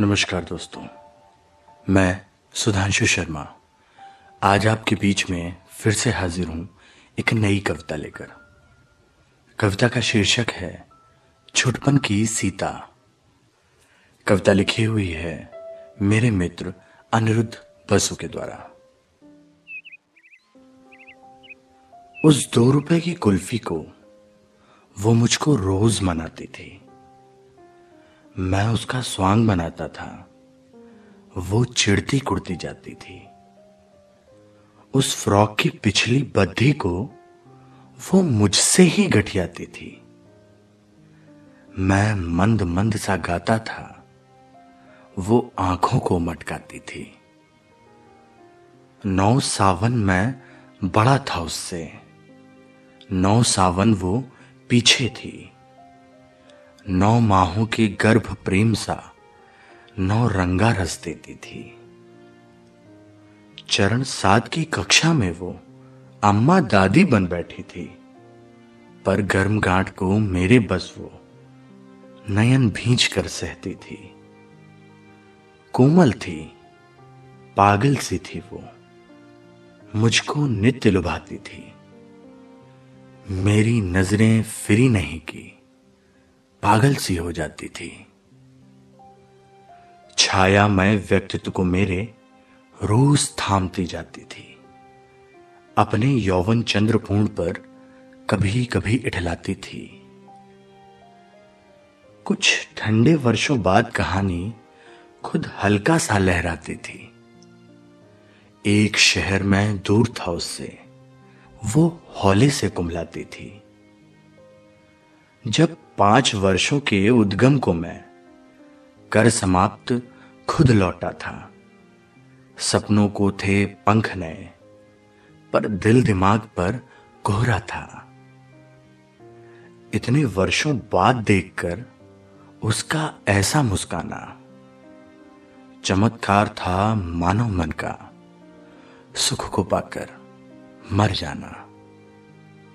नमस्कार दोस्तों, मैं सुधांशु शर्मा। आज आपके बीच में फिर से हाजिर हूँ एक नई कविता लेकर। कविता का शीर्षक है, छुटपन की सीता। कविता लिखी हुई है मेरे मित्र अनिरुद्ध बसु के द्वारा। उस दो रुपए की कुल्फी को वो मुझको रोज मनाती थी। मैं उसका स्वांग बनाता था। वो चिड़ती कुड़ती जाती थी। उस फ्रॉक की पिछली बद्धी को वो मुझसे ही गठियाती थी। मैं मंद मंद सा गाता था। वो आँखों को मटकाती थी। नौ सावन मैं बड़ा था उससे। नौ सावन वो पीछे थी। नौ माहों के गर्भ प्रेम सा, नौ रंगा रस देती थी। चरण सात की कक्षा में वो अम्मा दादी बन बैठी थी, पर गर्म गांठ को मेरे बस वो नयन भींच कर सहती थी। कोमल थी, पागल सी थी वो, मुझको नित्य लुभाती थी। मेरी नज़रें फिरी नहीं की। पागल सी हो जाती थी। छाया मैं व्यक्तित्व को मेरे रोज थामती जाती थी। अपने यौवन चंद्रपूर्ण पर कभी कभी इठलाती थी। कुछ ठंडे वर्षों बाद कहानी खुद हल्का सा लहराती थी। एक शहर में दूर था उससे, वो हौले से कुमलाती थी। जब पाँच वर्षों के उद्गम को मैं कर समाप्त खुद लौटा था। सपनों को थे पंख नए, पर दिल दिमाग पर कोहरा था। इतने वर्षों बाद देखकर उसका ऐसा मुस्काना। चमत्कार था मानव मन का, सुख को पाकर मर जाना।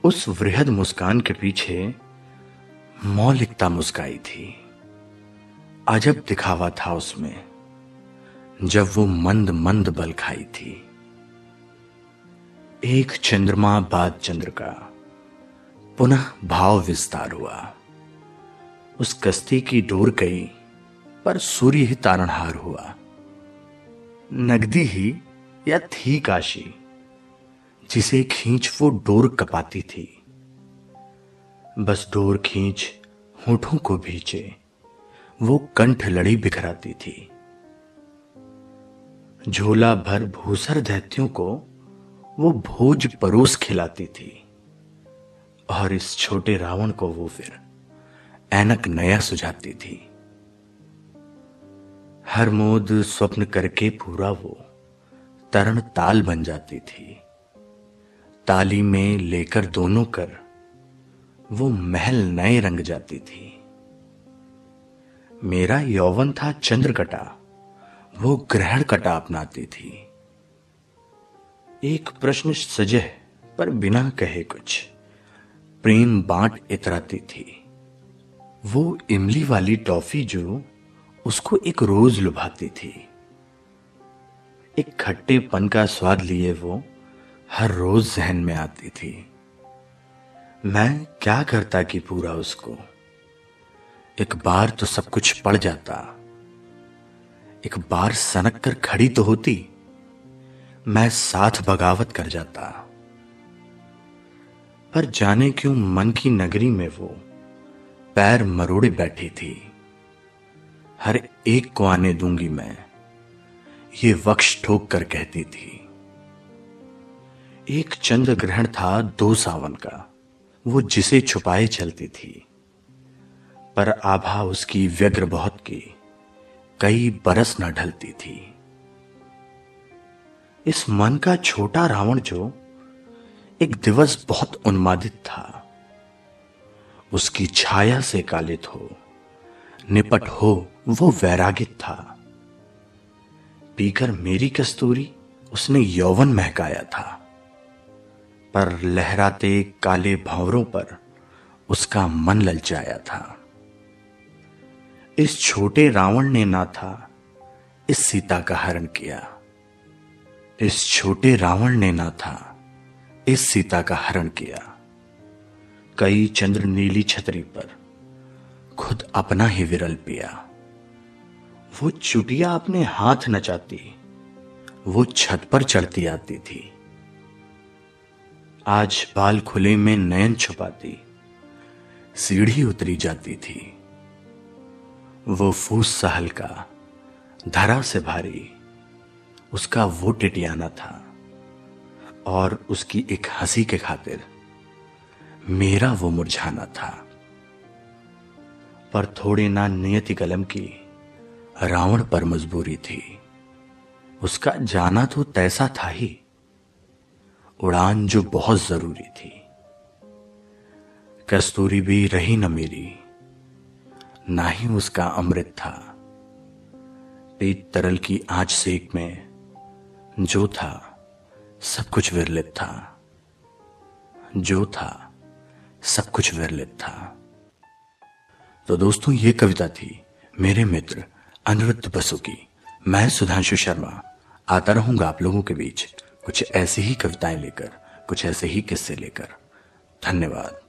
उस वृहद मुस्कान के पीछे मौलिकता मुस्काई थी। अजब दिखावा था उसमें, जब वो मंद मंद बल खाई थी। एक चंद्रमा बाद चंद्र का, पुनः भाव विस्तार हुआ। उस कश्ती की डोर गई, पर सूर्य ही तारणहार हुआ। नगदी ही या थी काशी, जिसे खींच वो डोर कपाती थी। बस डोर खींच, होठों को भीचे। वो कंठ लड़ी बिखराती थी। झोला भर भूसर दैत्यों को वो भोज परोस खिलाती थी। और इस छोटे रावण को वो फिर ऐनक नया सुझाती थी। हर मोद स्वप्न करके पूरा वो तरण ताल बन जाती थी। ताली में लेकर दोनों कर वो महल नए रंग जाती थी। मेरा यौवन था चंद्रकटा, वो ग्रहण कटा अपनाती थी। एक प्रश्न सजह पर बिना कहे कुछ। प्रेम बांट इतराती थी। वो इमली वाली टॉफी जो, उसको एक रोज लुभाती थी। एक खट्टेपन का स्वाद लिए वो, हर रोज जहन में आती थी। मैं क्या करता कि पूरा उसको? एक बार तो सब कुछ पड़ जाता। एक बार सनक कर खड़ी तो होती। मैं साथ बगावत कर जाता। पर जाने क्यों मन की नगरी में वो पैर मरोड़े बैठी थी। हर एक को आने दूँगी मैं। ये वक्ष ठोक कर कहती थी। एक चंद्र ग्रहण था दो सावन का। वो जिसे छुपाए चलती थी। पर आभा उसकी व्यग्र बहुत की, कई बरस न ढलती थी। इस मन का छोटा रावण जो एक दिवस बहुत उन्मादित था, उसकी छाया से कालित हो, निपट हो, वो वैरागित था। पीकर मेरी कस्तूरी उसने यौवन महकाया था। पर लहराते काले भंवरों पर उसका मन ललचाया था। इस छोटे रावण ने ना था, इस सीता का हरण किया। इस छोटे रावण ने ना था, इस सीता का हरण किया। कई चंद्र नीली छतरी पर खुद अपना ही विरल पिया। वो चुटिया अपने हाथ नचाती, वो छत पर चढ़ती आती थी। आज बाल खुले में नयन छुपाती, सीढ़ी उतरी जाती थी। वो फूस सा हल्का धरा से भारी, उसका वो टिटियाना था। और उसकी एक हँसी के खातिर, मेरा वो मुरझाना था। पर थोड़ी ना नियति कलम की, रावण पर मजबूरी थी। उसका जाना तो तैसा था ही। उड़ान जो बहुत ज़रूरी थी। कस्तूरी भी रही न मेरी। ना ही उसका अमृत था। पीत तरल की आँच सेक में जो था, सब कुछ विरलित था। जो था, सब कुछ विरलित था। तो दोस्तों, ये कविता थी मेरे मित्र अनिरुद्ध बसु की। मैं सुधांशु शर्मा, आता रहूँगा आप लोगों के बीच कुछ ऐसी ही कविताएँ लेकर कुछ ऐसे ही किस्से लेकर। धन्यवाद।